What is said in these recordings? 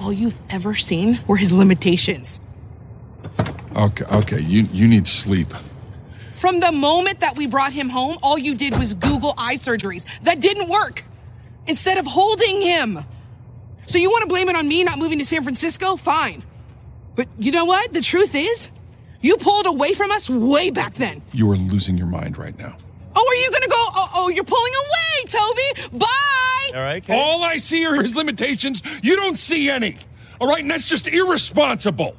All you've ever seen were his limitations. Okay, okay, you you need sleep. From the moment that we brought him home, all you did was Google eye surgeries. That didn't work. Instead of holding him. So you want to blame it on me not moving to San Francisco? Fine. But you know what? The truth is, you pulled away from us way back then. You are losing your mind right now. Oh, are you gonna go? Oh, oh you're pulling away, Toby. Bye. All right. Kate. All I see are his limitations. You don't see any. All right, and that's just irresponsible.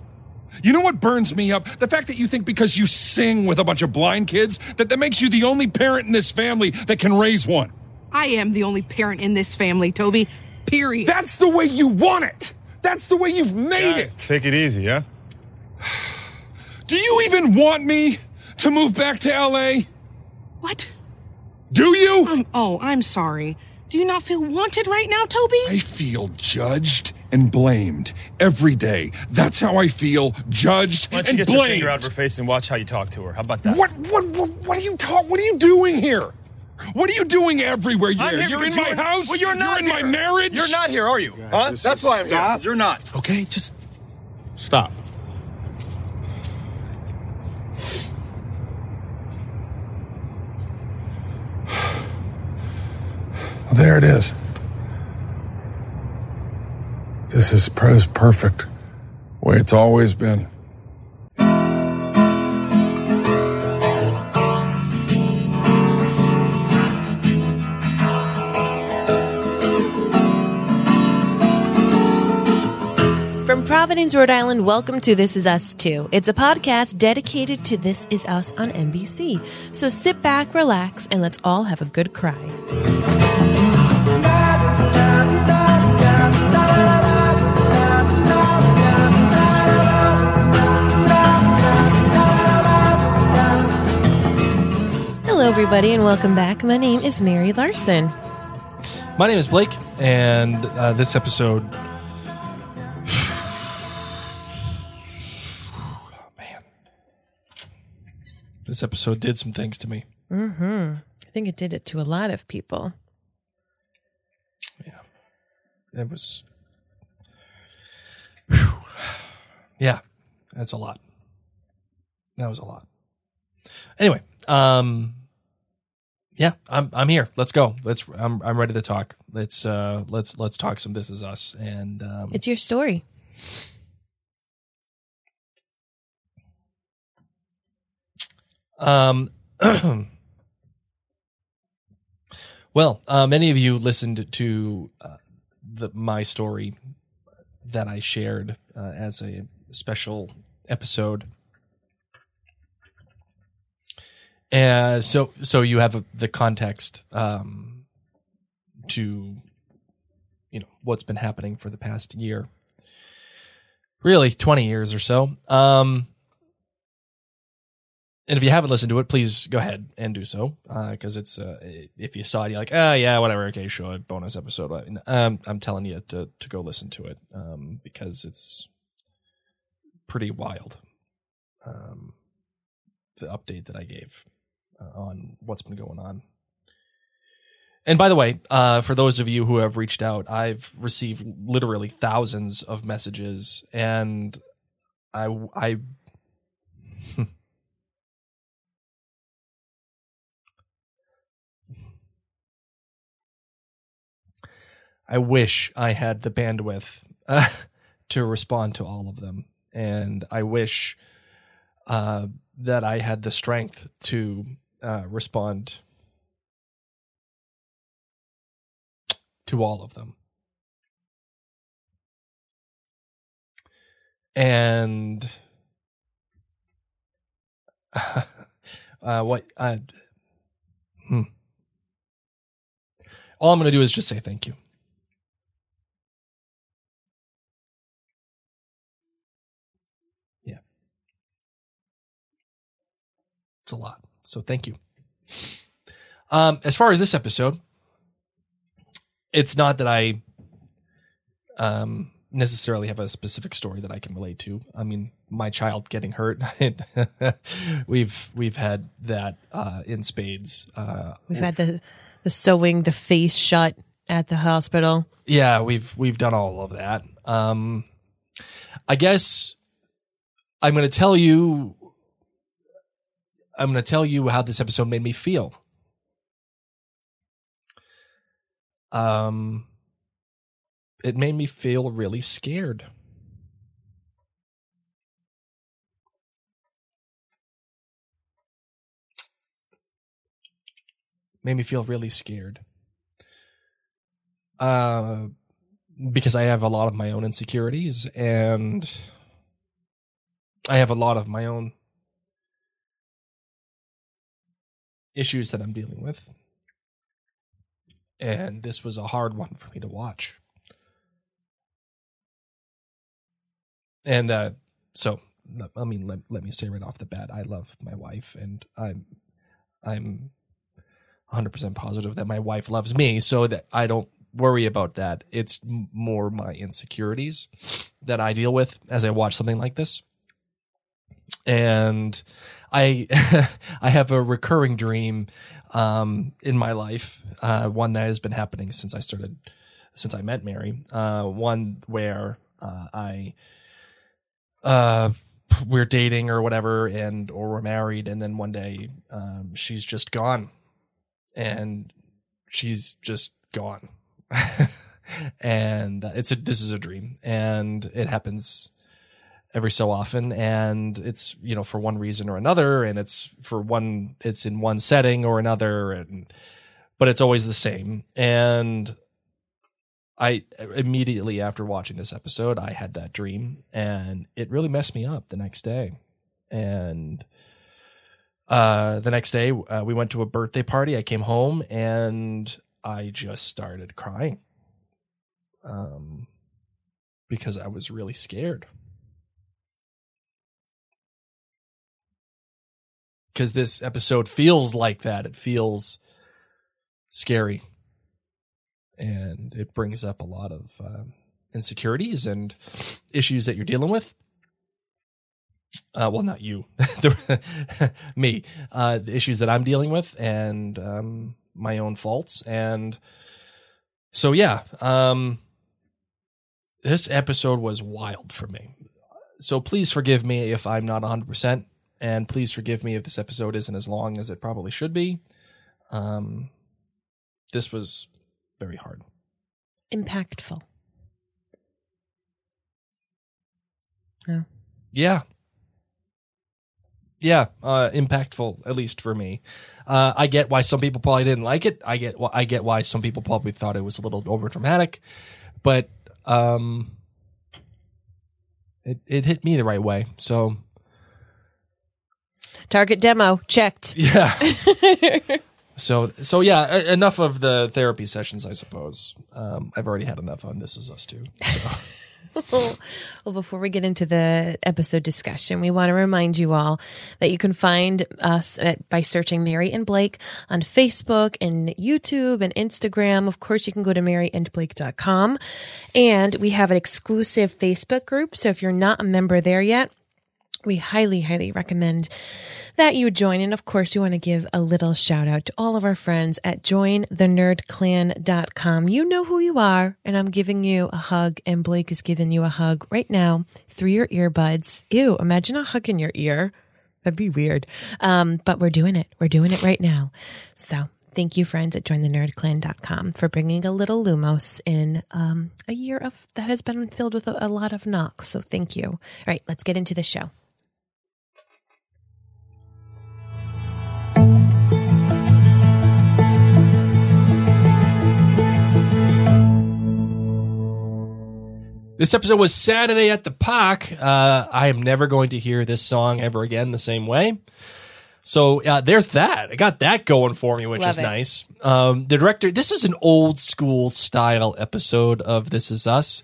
You know what burns me up? The fact that you think because you sing with a bunch of blind kids that that makes you the only parent in this family that can raise one. I am the only parent in this family, Toby. Period. That's the way you want it. That's the way you've made Guys, it. Take it easy, yeah? Do you even want me to move back to LA? What? Do you? Um, oh, I'm sorry. Do you not feel wanted right now, Toby? I feel judged and blamed every day. That's how I feel, judged Why don't you and get your finger out of her face and watch how you talk to her? How about that? What, what, what, what are you talk? What are you doing here? What are you doing everywhere you're? I'm here you're in because my you're- house. Well, you're not in here. my marriage. You're not here, are you? huh? That's why I'm here. Stop. You're not. Okay, just stop. There it is. This is pres perfect, way it's always been. From Providence, Rhode Island, welcome to This Is Us Too. It's a podcast dedicated to This Is Us on NBC. So sit back, relax, and let's all have a good cry. Hello, everybody, and welcome back. My name is Mary Larson. My name is Blake, and uh, this episode. Man. This episode did some things to me. Mm-hmm. I think it did it to a lot of people. Yeah. It was. Whew. Yeah, that's a lot. That was a lot. Anyway, um, yeah, I'm I'm here. Let's go. Let's. I'm I'm ready to talk. Let's uh let's let's talk some. This is us, and um, It's your story. Um, well, uh, many of you listened to uh, the my story that I shared uh, as a special episode. Uh, so so you have the context um, to you know what's been happening for the past year, really twenty years or so. Um, and if you haven't listened to it, please go ahead and do so because it's uh, if you saw it, you're like, ah, yeah, whatever, okay, sure, bonus episode. Um, I'm telling you to to go listen to it um, because it's pretty wild. Um, the update that I gave uh, on what's been going on. And by the way, uh, for those of you who have reached out, I've received literally thousands of messages, and I I I wish I had the bandwidth uh, to respond to all of them, and I wish uh, that I had the strength to uh, respond to all of them. And uh, what I, hmm. all I'm going to do is just say thank you. Yeah. It's a lot. So thank you. Um, as far as this episode, it's not that I um, necessarily have a specific story that I can relate to. I mean, my child getting hurt, we've we've had that uh, in spades. Uh, We've had the the sewing the face shut at the hospital. yeah, we've we've done all of that. Um, I guess I'm going to tell you. I'm going to tell you how this episode made me feel. Um, it made me feel really scared. Made me feel really scared. Uh, because I have a lot of my own insecurities and I have a lot of my own issues that I'm dealing with. And this was a hard one for me to watch. And uh, so, I mean, let, let me say right off the bat, I love my wife, and I'm I'm 100% positive that my wife loves me, so that I don't worry about that. It's more my insecurities that I deal with as I watch something like this. And I I have a recurring dream um, in my life, uh, one that has been happening since I started, since I met Mary. Uh, one where uh, I uh we're dating or whatever and or we're married and then one day um she's just gone and she's just gone and it's a this is a dream and it happens every so often and it's you know for one reason or another and it's for one it's in one setting or another and but it's always the same and I immediately after watching this episode, I had that dream and it really messed me up the next day. And uh, the next day, uh, we went to a birthday party. I came home and I just started crying um, because I was really scared. Because this episode feels like that. It feels scary and it brings up a lot of um, insecurities and issues that you're dealing with. Uh, well, not you, me. Uh, the issues that I'm dealing with and um, my own faults, and so yeah. Um, this episode was wild for me. So please forgive me if I'm not 100, percent and please forgive me if this episode isn't as long as it probably should be. Um, this was very hard. Impactful. No. Yeah. Yeah, uh, impactful at least for me. Uh, I get why some people probably didn't like it. I get wh- I get why some people probably thought it was a little over dramatic, but um, it it hit me the right way. So Target demo checked. yeah. so so yeah. e- Enough of the therapy sessions, I suppose. Um, I've already had enough on This Is Us too. So. Well, before we get into the episode discussion, we want to remind you all that you can find us at, by searching Mary and Blake on Facebook and YouTube and Instagram. Of course, you can go to maryandblake.com. And we have an exclusive Facebook group. So if you're not a member there yet, we highly, highly recommend that you join. And of course, we want to give a little shout out to all of our friends at jointhenerdclan.com. You know who you are, and I'm giving you a hug, and Blake is giving you a hug right now through your earbuds. Ew, imagine a hug in your ear. That'd be weird. Um, but we're doing it. We're doing it right now. So thank you, friends at jointhenerdclan.com for bringing a little Lumos in um, a year of that has been filled with a, a lot of knocks. So thank you. All right, let's get into the show. This episode was Saturday at the Park. Uh, I am never going to hear this song ever again the same way. So uh, there's that. I got that going for me, which Love is it. nice. Um, the director. This is an old school style episode of This Is Us,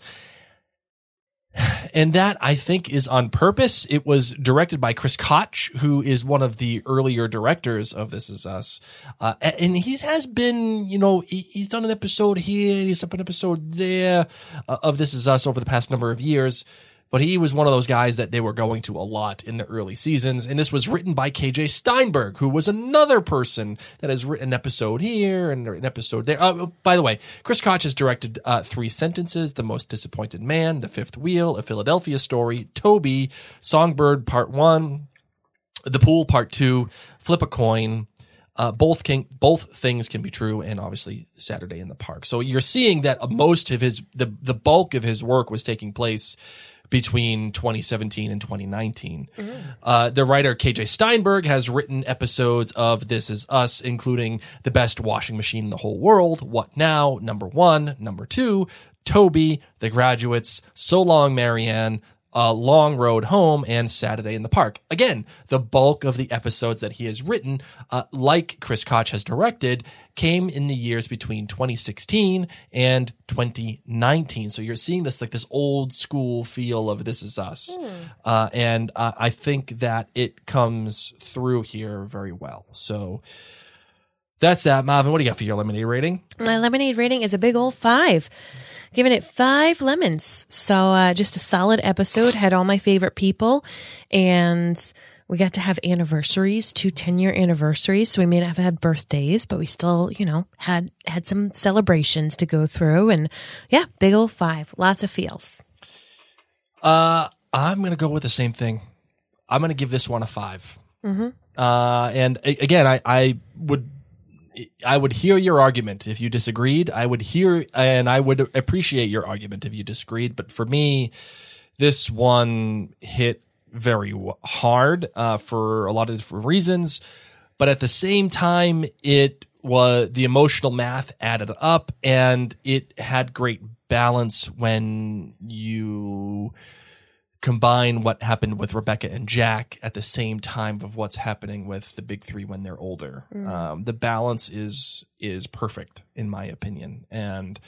and that I think is on purpose. It was directed by Chris Koch, who is one of the earlier directors of This Is Us, uh, and he has been, you know, he, he's done an episode here, he's done an episode there uh, of This Is Us over the past number of years. But he was one of those guys that they were going to a lot in the early seasons. And this was written by KJ Steinberg, who was another person that has written an episode here and an episode there. Uh, by the way, Chris Koch has directed uh, Three Sentences, The Most Disappointed Man, The Fifth Wheel, A Philadelphia Story, Toby, Songbird Part 1, The Pool Part 2, Flip a Coin, uh, both can both things can be true, and obviously Saturday in the Park. So you're seeing that most of his the the bulk of his work was taking place between 2017 and 2019. Uh, the writer KJ Steinberg has written episodes of This Is Us, including the best washing machine in the whole world, What Now, number one, number two, Toby, The Graduates, So Long Marianne, uh, Long Road Home and Saturday in the Park. Again, the bulk of the episodes that he has written, uh, like Chris Koch has directed, came in the years between 2016 and 2019. So you're seeing this like this old school feel of This Is Us, uh, and uh, I think that it comes through here very well. So. That's that, Marvin. What do you got for your lemonade rating? My lemonade rating is a big old five. Giving it five lemons. So uh, just a solid episode. Had all my favorite people, and we got to have anniversaries, two 10 year anniversaries. So we may not have had birthdays, but we still, you know, had had some celebrations to go through. And yeah, big old five. Lots of feels. Uh, I'm gonna go with the same thing. I'm gonna give this one a 5 Uh, and a- again, I, I would, I would hear your argument if you disagreed. I would hear, and I would appreciate your argument if you disagreed. But for me, this one hit very hard uh, for a lot of different reasons. But at the same time, it was the emotional math added up, and it had great balance when you combine what happened with Rebecca and Jack at the same time of what's happening with the big three when they're older. Um, the balance is is perfect in my opinion, and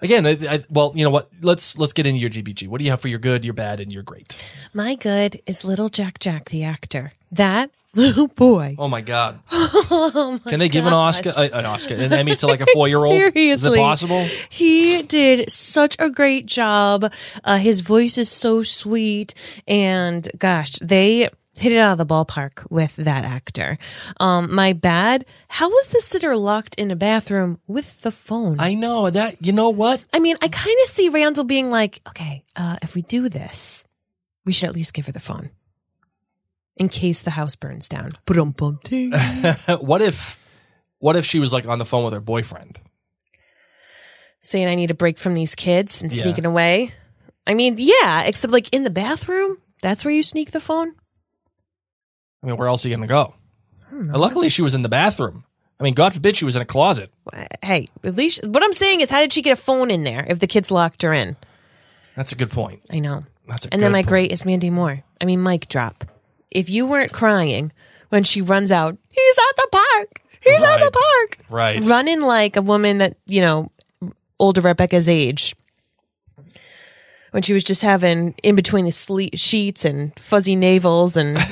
again, I, I, well, you know what? Let's let's get into your GBG. What do you have for your good, your bad, and your great? My good is little Jack Jack, the actor. That little boy. Oh my god! Oh my Can they give an Oscar, uh, an Oscar, an Emmy to like a four year old? Seriously, is it possible? He did such a great job. Uh, his voice is so sweet, and gosh, they hit it out of the ballpark with that actor. Um, my bad. How was the sitter locked in a bathroom with the phone? I know that. You know what? I mean, I kind of see Randall being like, okay, uh, if we do this, we should at least give her the phone in case the house burns down. What if, what if she was like on the phone with her boyfriend? Saying I need a break from these kids and Yeah. sneaking away. I mean, yeah, except like in the bathroom. That's where you sneak the phone. I mean, where else are you going to go? Luckily, she was in the bathroom. I mean, God forbid she was in a closet. Hey, at least what I'm saying is, how did she get a phone in there if the kids locked her in? That's a good point. I know. That's a And then good my point. great is Mandy Moore. I mean, mic drop. If you weren't crying when she runs out, he's at the park. He's at the park. Right. Running like a woman that, you know, older Rebecca's age. When she was just having in between the sleep sheets and fuzzy navels and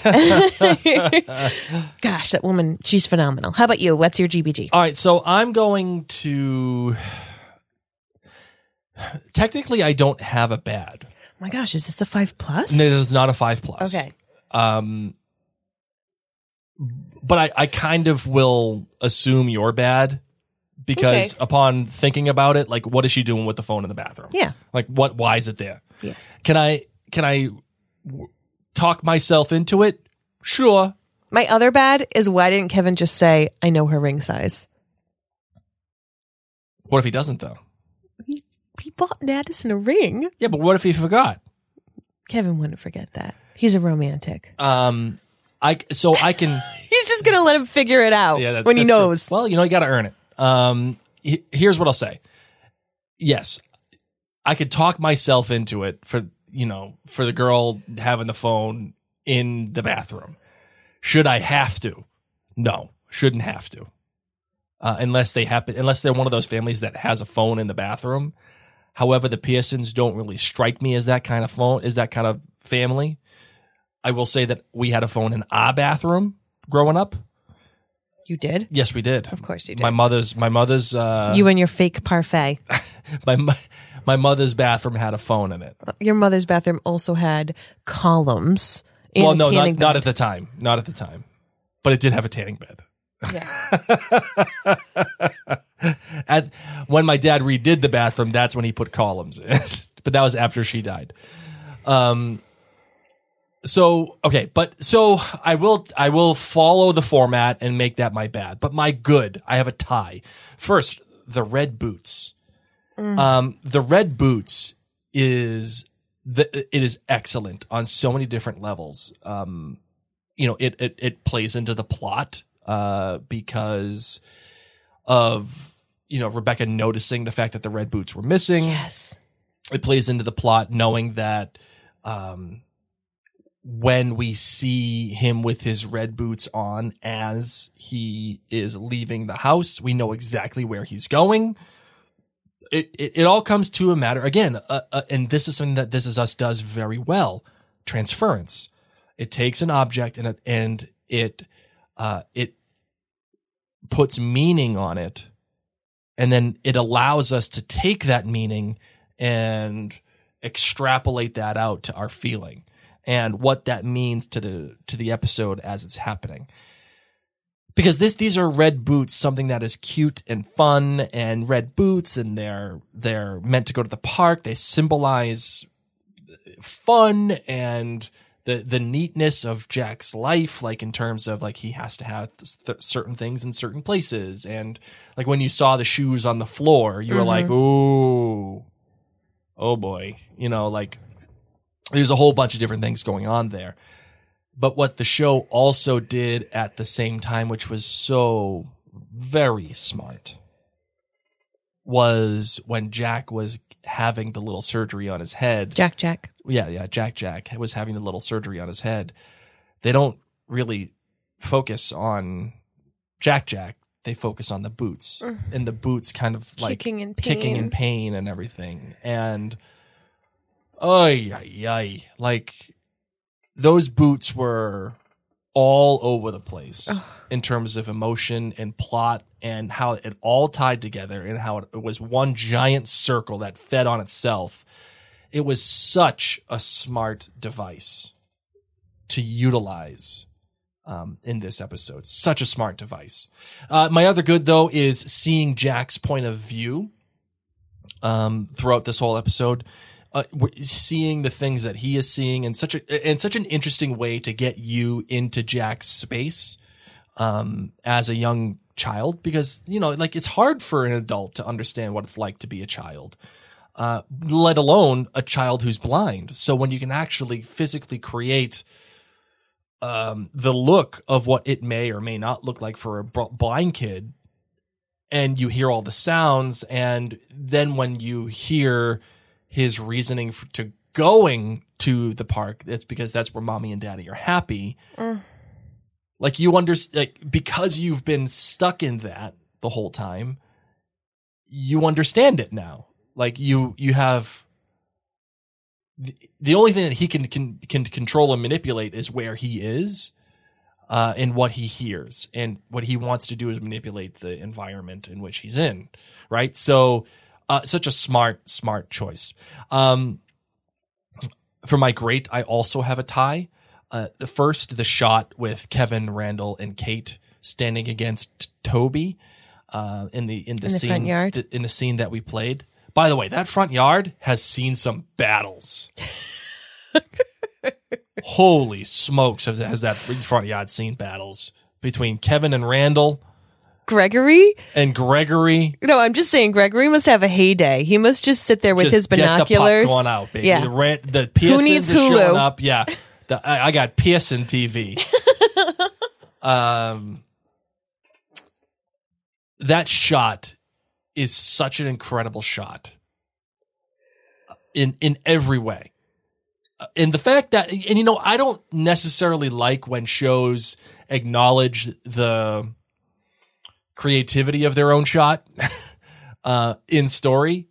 gosh, that woman, she's phenomenal. How about you? What's your GBG? All right, so I'm going to. Technically, I don't have a bad. Oh my gosh, is this a five plus? No, This is not a five plus. Okay. Um, but I, I kind of will assume you're bad because Okay. upon thinking about it, like, what is she doing with the phone in the bathroom? Yeah. Like, what? Why is it there? Yes. Can I? Can I w- talk myself into it? Sure. My other bad is why didn't Kevin just say, I know her ring size? What if he doesn't though? He bought Madison a ring. Yeah, but what if he forgot? Kevin wouldn't forget that. He's a romantic. Um, I so I can. He's just going to let him figure it out Yeah, that's, when he that's true. knows. Well, you know, you got to earn it. Um, he- here's what I'll say. Yes, I could talk myself into it for you know for the girl having the phone in the bathroom. Should I have to? No, shouldn't have to. Uh, unless they happen, unless they're one of those families that has a phone in the bathroom. However, the Pearsons don't really strike me as that kind of phone, is that kind of family. I will say that we had a phone in our bathroom growing up. You did? Yes, we did. Of course you did. My mother's, my mother's, uh, you and your fake parfait. my, my, my mother's bathroom had a phone in it. Your mother's bathroom also had columns. Well, no, not, not at the time. Not at the time. But it did have a tanning bed. Yeah. At when my dad redid the bathroom, that's when he put columns in. but that was after she died. Um so okay, but so I will I will follow the format and make that my bad. But my good, I have a tie. First, the red boots. Um the red boots is the it is excellent on so many different levels. Um you know, it it it plays into the plot uh because of you know Rebecca noticing the fact that the red boots were missing. yes. It plays into the plot knowing that um when we see him with his red boots on as he is leaving the house, we know exactly where he's going. It it, it all comes to a matter again, uh, uh, and this is something that This Is Us does very well: transference. It takes an object and it and it uh, it puts meaning on it, and then it allows us to take that meaning and extrapolate that out to our feeling and what that means to the to the episode as it's happening. Because this these are red boots something that is cute and fun and red boots and they're they're meant to go to the park. They symbolize fun and the the neatness of Jack's life like in terms of like he has to have th- certain things in certain places. And like when you saw the shoes on the floor you were like mm-hmm. ooh. Oh boy. You know like there's a whole bunch of different things going on there but what the show also did at the same time, which was so very smart, was when Jack was having the little surgery on his head. Jack Jack. Yeah, yeah, Jack Jack was having the little surgery on his head. They don't really focus on Jack Jack. They focus on the boots, mm. and the boots kind of like Kicking in kicking in pain. pain and everything. And oh yeah, like those boots were all over the place in terms of emotion and plot and how it all tied together and how it, was one giant circle that fed on itself. It was such a smart device to utilize um, in this episode. Such a smart device. Uh, my other good though is seeing Jack's point of view um, throughout this whole episode. Uh, seeing the things that he is seeing in such a in such an interesting way to get you into Jack's space um, as a young child because you know like it's hard for an adult to understand what it's like to be a child uh, let alone a child who's blind. So when you can actually physically create um, the look of what it may or may not look like for a blind kid and you hear all the sounds and then when you hear his reasoning for, to going to the park it's because that's where mommy and daddy are happy. Like you understand like because you've been stuck in that the whole time you understand it now. Like you you have the, the only thing that he can, can can control and manipulate is where he is uh, and what he hears and what he wants to do is manipulate the environment in which he's in right? So uh, such a smart smart choice. Um, for my great i also have a tie. Uh, the first the shot with kevin randall and kate standing against toby uh, in the in the, In the scene th- in the scene that we played. By the way that front yard has seen some battles. Holy smokes has, has that front yard seen battles between kevin and randall Gregory? and gregory No, I'm just saying Gregory must have a heyday. He must just sit there with just his get the out, baby. Yeah. The, ran- the Pearsons needs are showing up. Yeah, the, I, I got Pearson TV. um, that shot is such an incredible shot in in every way. Uh, And the fact that, and you know, I don't necessarily like when shows acknowledge the creativity of their own shot uh, in story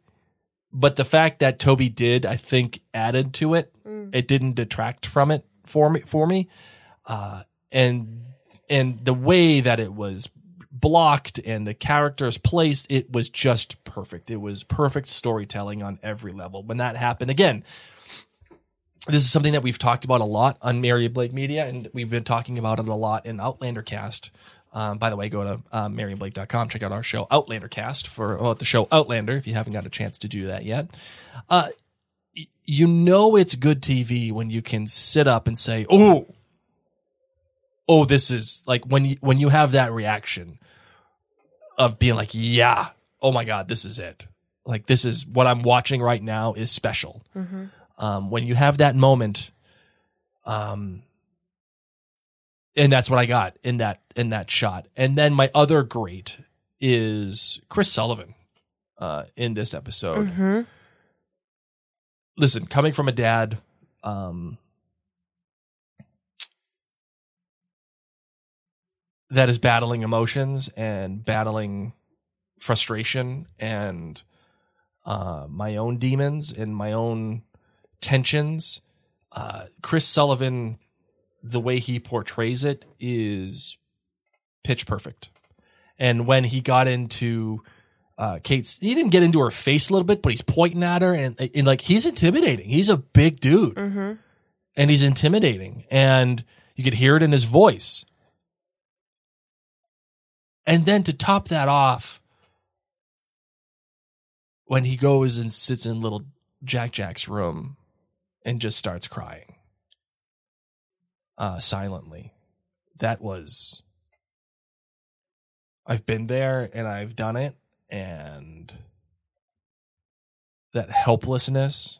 but the fact that Toby did, I think, added to it. It didn't detract from it for me. For me, uh, and and the way that it was blocked and the characters placed, it was just perfect. It was perfect storytelling on every level. When that happened, again, this is something that we've talked about a lot on Mary Blake Media, and we've been talking about it a lot in Outlander Cast. Um, by the way, go to um, MaryandBlake.com, check out our show Outlander Cast for well, the show Outlander if you haven't got a chance to do that yet. Uh, y- you know it's good TV when you can sit up and say, "Oh, oh, this is like when you when you have that reaction of being like, yeah, oh my god, this is it. Like this is what I'm watching right now is special." um, when you have that moment um and that's what i got in that in that shot and then my other great is chris sullivan uh in this episode listen coming from a dad um that is battling emotions and battling frustration and uh, my own demons and my own tensions. Uh, Chris Sullivan, the way he portrays it is pitch perfect. And when he got into uh, Kate's, he didn't get into her face a little bit, but he's pointing at her and, and like he's intimidating. He's a big dude, and he's intimidating, and you could hear it in his voice. And then to top that off, when he goes and sits in little Jack Jack's room and just starts crying uh, silently. That was. I've been there and I've done it, and that helplessness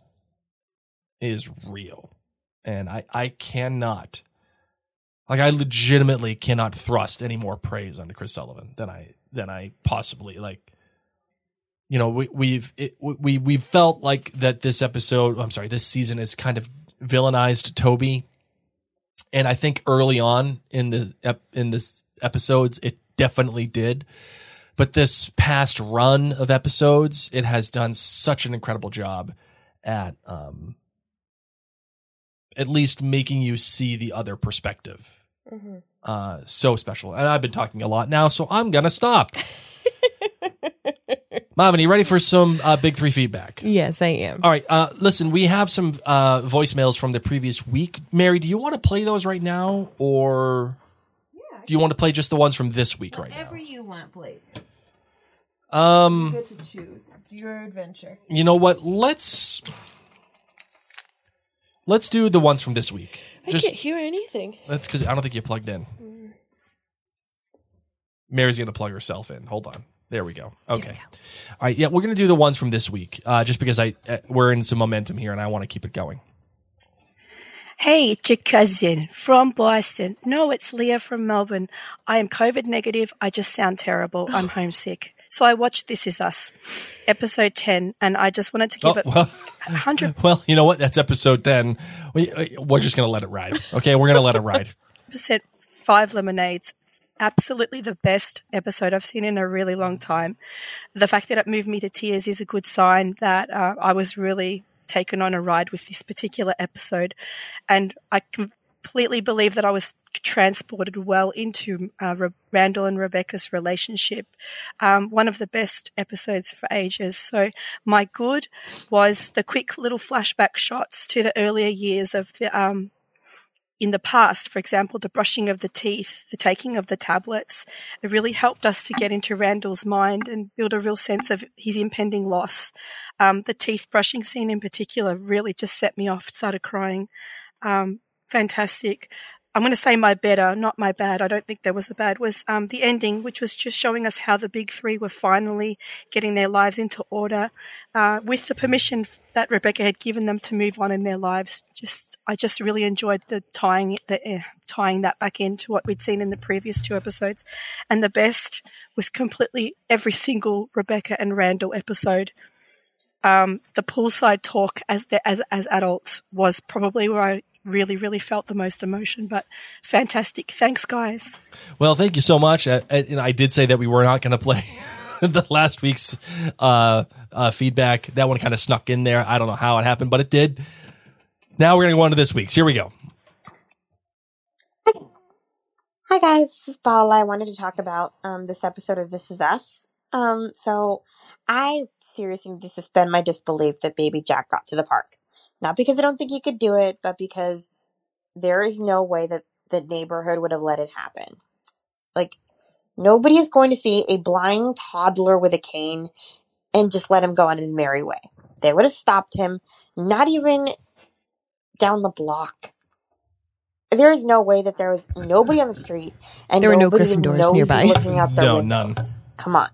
is real. And I, I cannot, like, I legitimately cannot thrust any more praise onto Chris Sullivan than I than I possibly like you know we, we've it, we we felt like that this episode i'm sorry this season is kind of villainized toby and i think early on in the in this episodes it definitely did. But this past run of episodes it has done such an incredible job at um at least making you see the other perspective. Uh so special. And i've been talking a lot now so i'm gonna stop Marvin, you ready for some uh, big three feedback? Yes, I am. All right. Uh, listen, we have some uh, voicemails from the previous week. Mary, do you want to play those right now, or do you want to play just the ones from this week right now? Whatever you want, Blake. Um, Get to choose. It's your adventure. you know what? Let's let's do the ones from this week. I Just can't hear anything. that's because I don't think you plugged in. Mary's gonna plug herself in. Hold on. There we go. Okay. All right. Yeah, we're gonna do the ones from this week, uh, just because I uh, we're in some momentum here, and I want to keep it going. Hey, it's your cousin from Boston. No, it's Leah from Melbourne. I am COVID negative. I just sound terrible. I'm homesick. So I watched This Is Us, episode 10, and I just wanted to give Oh, it well, 100 well, you know what? That's episode ten. We, uh, we're just gonna let it ride. Okay, we're gonna let it ride. percent five lemonades. Absolutely the best episode I've seen in a really long time. The fact that it moved me to tears is a good sign that uh, I was really taken on a ride with this particular episode, and I completely believe that I was transported well into uh, Re- Randall and Rebecca's relationship. Um, one of the best episodes for ages. So my good was the quick little flashback shots to the earlier years of the um, in the past, for example, the brushing of the teeth, the taking of the tablets, it really helped us to get into Randall's mind and build a real sense of his impending loss. Um, the teeth brushing scene in particular really just set me off, started crying. Um, fantastic. I'm going to say my better, not my bad. I don't think there was a bad. Was um, the ending, which was just showing us how the big three were finally getting their lives into order, uh, with the permission that Rebecca had given them to move on in their lives. Just, I just really enjoyed the tying the eh, tying that back into what we'd seen in the previous two episodes, and the best was completely every single Rebecca and Randall episode um, the poolside talk as the, as as adults was probably where I really really felt the most emotion. But fantastic, thanks guys. Well, thank you so much. Uh, and I did say that we were not going to play the last week's uh, uh, feedback. That one kind of snuck in there. I don't know how it happened, but it did. Now we're going to go on to this week's. Here we go. Hi guys, this is Paula. I wanted to talk about um, this episode of This Is Us. Um, so I seriously need to suspend my disbelief that Baby Jack got to the park. Not because I don't think he could do it, but because there is no way that the neighborhood would have let it happen. Like nobody is going to see a blind toddler with a cane and just let him go on his merry way. They would have stopped him, not even down the block there is no way that there was nobody on the street and There were no nobody Gryffindors nosy nearby. looking out their No, windows. Come on.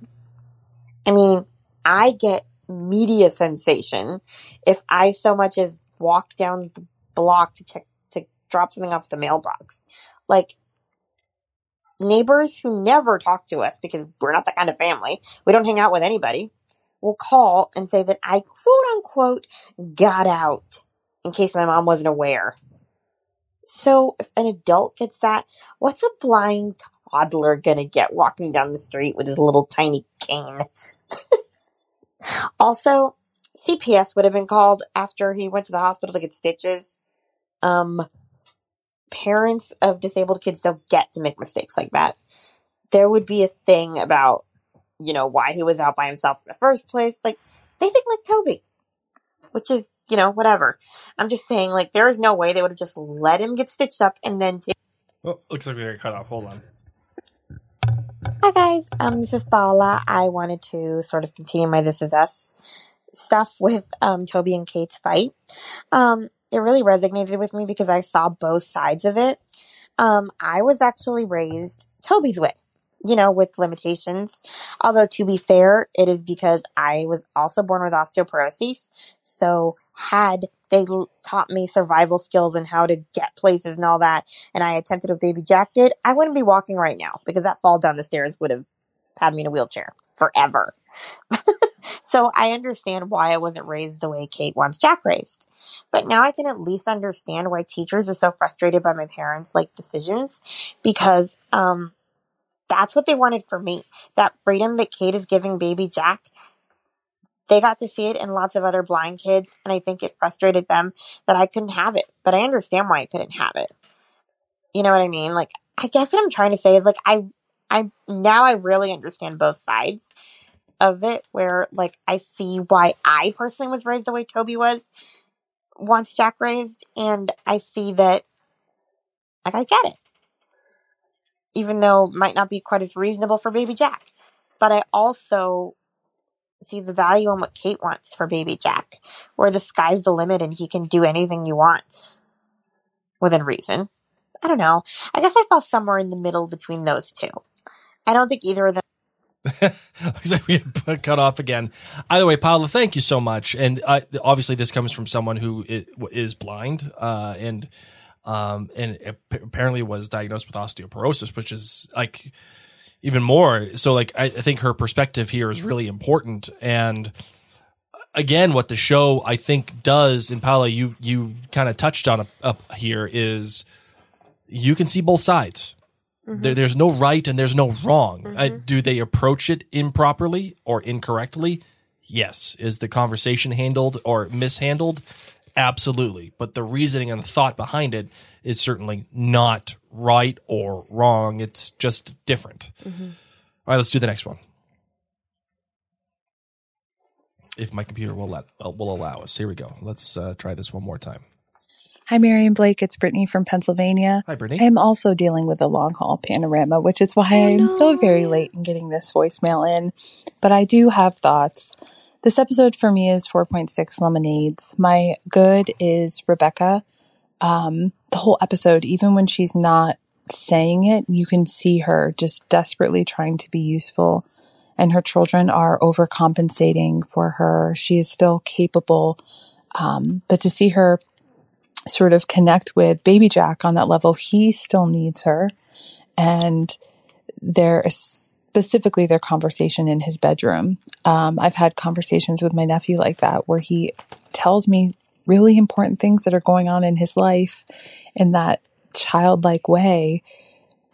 I mean, I get media sensation if I so much as walk down the block to check to drop something off the mailbox. Like neighbors who never talk to us because we're not that kind of family. We don't hang out with anybody. Will call and say that I quote unquote got out in case my mom wasn't aware. So if an adult gets that, what's a blind toddler gonna get walking down the street with his little tiny cane? Also, CPS would have been called after he went to the hospital to get stitches. Um, parents of disabled kids don't get to make mistakes like that. There would be a thing about, you know, why he was out by himself in the first place. Like, they think like Toby which is, you know, whatever. I'm just saying, like, there is no way they would have just let him get stitched up and then take. Oh, looks like we got cut off. Hold on. Hi guys, um, this is Paula. I wanted to sort of continue my This Is Us stuff with um Toby and Kate's fight. Um, it really resonated with me because I saw both sides of it. Um, I was actually raised Toby's way, you know, with limitations. Although to be fair, it is because I was also born with osteoporosis. So had they taught me survival skills and how to get places and all that, and I attempted what Baby Jack did, I wouldn't be walking right now because that fall down the stairs would have had me in a wheelchair forever. so I understand why I wasn't raised the way Kate wants Jack raised. But now I can at least understand why teachers are so frustrated by my parents' like decisions because um that's what they wanted for me. That freedom that Kate is giving baby Jack. They got to see it in lots of other blind kids, and I think it frustrated them that I couldn't have it. But I understand why I couldn't have it. You know what I mean? Like, I guess what I'm trying to say is like I, I now I really understand both sides of it. Where like I see why I personally was raised the way Toby was once Jack raised, and I see that like I get it even though might not be quite as reasonable for baby Jack. But I also see the value in what Kate wants for baby Jack, where the sky's the limit and he can do anything he wants within reason. I don't know. I guess I fall somewhere in the middle between those two. I don't think either of them Looks like we cut off again. Either way, Paula, thank you so much. And uh, obviously, this comes from someone who is blind uh, and um, and ap- apparently was diagnosed with osteoporosis, which is like even more. So, like, I, I think her perspective here is really important. And again, what the show I think does, and Paula, you you kind of touched on up here is you can see both sides. There, there's no right and there's no wrong. Uh, do they approach it improperly or incorrectly? Yes. Is the conversation handled or mishandled? Absolutely. But the reasoning and the thought behind it is certainly not right or wrong. It's just different. All right, let's do the next one. If my computer will let uh, will allow us. Here we go. Let's uh, try this one more time. Hi, Mary and Blake. It's Brittany from Pennsylvania. Hi, Brittany. I am also dealing with a long haul panorama, which is why I'm so very late in getting this voicemail in. But I do have thoughts. This episode for me is 4.6 lemonades. My good is Rebecca. Um, the whole episode, even when she's not saying it, you can see her just desperately trying to be useful. And her children are overcompensating for her. She is still capable. Um, but to see her sort of connect with baby Jack on that level, he still needs her. And their specifically their conversation in his bedroom. Um, I've had conversations with my nephew like that where he tells me really important things that are going on in his life in that childlike way.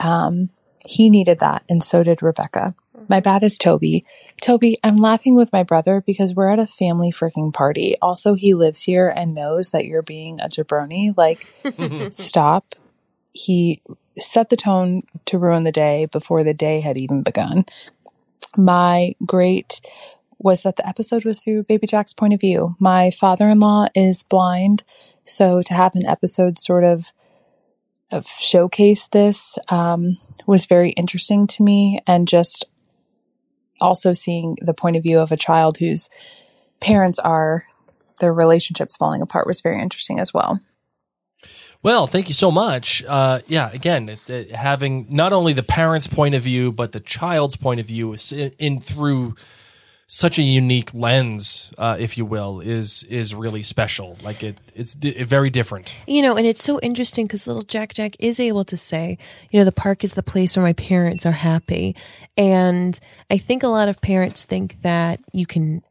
Um, he needed that, and so did Rebecca. My bad is Toby. Toby, I'm laughing with my brother because we're at a family freaking party. Also, he lives here and knows that you're being a jabroni. Like, stop. He set the tone to ruin the day before the day had even begun. My great was that the episode was through Baby Jack's point of view. My father in law is blind, so to have an episode sort of, of showcase this um, was very interesting to me, and just also seeing the point of view of a child whose parents are their relationships falling apart was very interesting as well. Well, thank you so much. Uh, yeah, again, it, it, having not only the parents' point of view but the child's point of view in, in through such a unique lens, uh, if you will, is is really special. Like it, it's di- very different. You know, and it's so interesting because little Jack Jack is able to say, you know, the park is the place where my parents are happy, and I think a lot of parents think that you can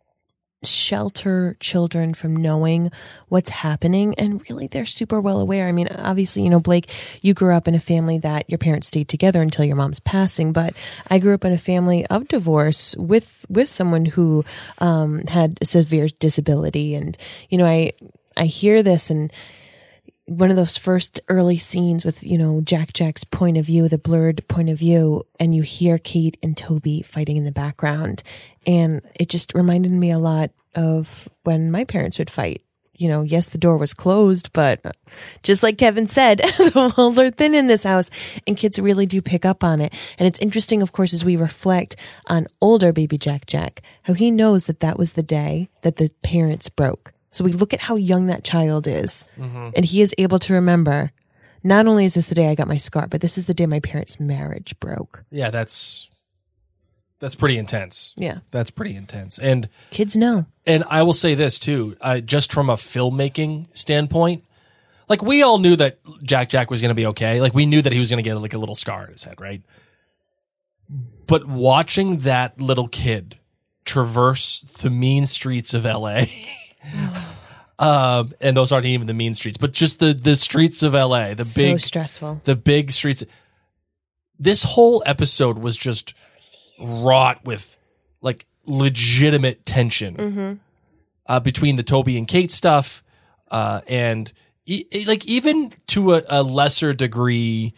shelter children from knowing what's happening and really they're super well aware. I mean obviously you know blake you grew up in a family that your parents stayed together until your mom's passing but i grew up in a family of divorce with with someone who um, had a severe disability. And you know i i hear this and one of those first early scenes with you know Jack Jack's point of view, the blurred point of view, and you hear Kate and Toby fighting in the background, and it just reminded me a lot of when my parents would fight. You know, yes, the door was closed, but just like Kevin said, the walls are thin in this house, and kids really do pick up on it. And it's interesting, of course, as we reflect on older baby Jack Jack, how he knows that that was the day that the parents broke so we look at how young that child is, Mm-hmm. and he is able to remember. Not only is this the day I got my scar, but this is the day my parents' marriage broke. Yeah, that's that's pretty intense. Yeah. That's pretty intense. And Kids know. and I will say this too, uh, just from a filmmaking standpoint, like we all knew that Jack Jack was going to be okay. Like we knew that he was going to get like a little scar on his head, right? But watching that little kid traverse the mean streets of LA. Um, and those aren't even the mean streets, but just the the streets of LA, the So big stressful. the big streets. This whole episode was just wrought with like legitimate tension Mm-hmm. uh, between the Toby and Kate stuff, uh, and e- like even to a, a lesser degree,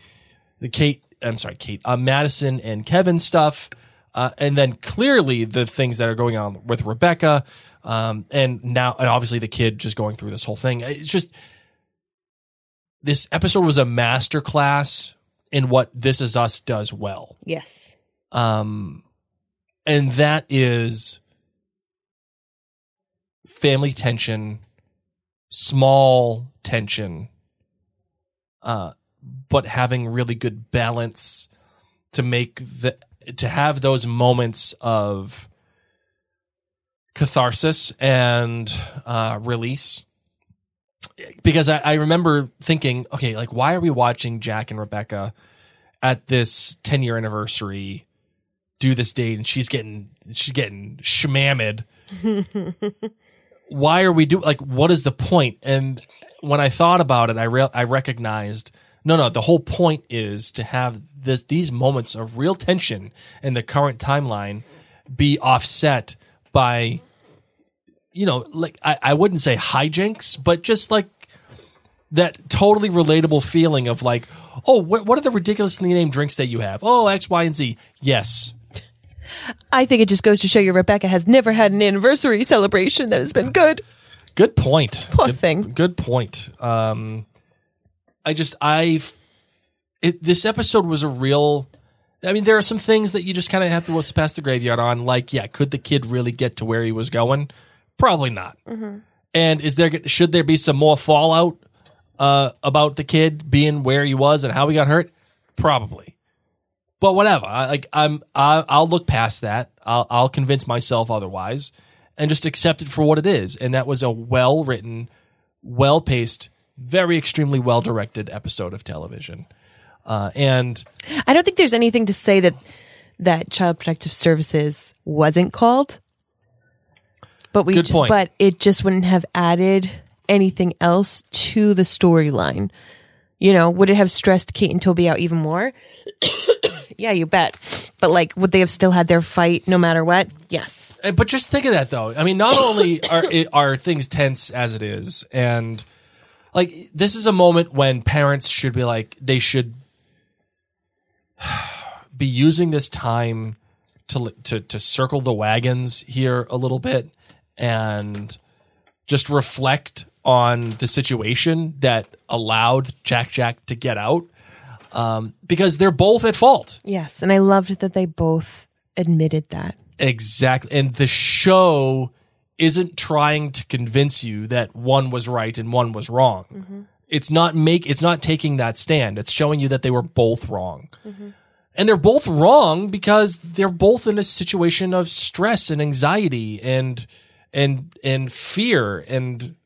the Kate. I'm sorry, Kate, uh, Madison and Kevin stuff, uh, and then clearly the things that are going on with Rebecca, um, and now and obviously the kid just going through this whole thing. It's just this episode was a masterclass in what This Is Us does well. Yes. Um, and that is family tension, small tension, uh, but having really good balance to make the to have those moments of catharsis and uh, release. Because I, I remember thinking, okay, like why are we watching Jack and Rebecca at this 10 year anniversary do this date and she's getting she's getting shmammed why are we do like what is the point and when i thought about it i real i recognized no no the whole point is to have this these moments of real tension in the current timeline be offset by you know like i, I wouldn't say hijinks but just like that totally relatable feeling of like oh what, what are the ridiculously named drinks that you have oh x y and z yes I think it just goes to show you Rebecca has never had an anniversary celebration that has been good. Good point. Poor good, thing. Good point. Um, I just I, it, this episode was a real. I mean, there are some things that you just kind of have to pass the graveyard on. Like, yeah, could the kid really get to where he was going? Probably not. And is there should there be some more fallout uh, about the kid being where he was and how he got hurt? Probably. But whatever. I, like I'm, I, I'll look past that. I'll, I'll convince myself otherwise, and just accept it for what it is. And that was a well written, well paced, very extremely well directed episode of television. Uh, and I don't think there's anything to say that that Child Protective Services wasn't called. But we Good point. but it just wouldn't have added anything else to the storyline. You know, would it have stressed Kate and Toby out even more? Yeah, you bet. But like, would they have still had their fight no matter what? Yes. But just think of that though. I mean, not only are it- are things tense as it is, and like this is a moment when parents should be like they should be using this time to to to circle the wagons here a little bit and just reflect on the situation that allowed Jack Jack to get out um, because they're both at fault. Yes. And I loved that they both admitted that. Exactly. And the show isn't trying to convince you that one was right and one was wrong. It's not make it's not taking that stand. It's showing you that they were both wrong. And they're both wrong because they're both in a situation of stress and anxiety and and and fear and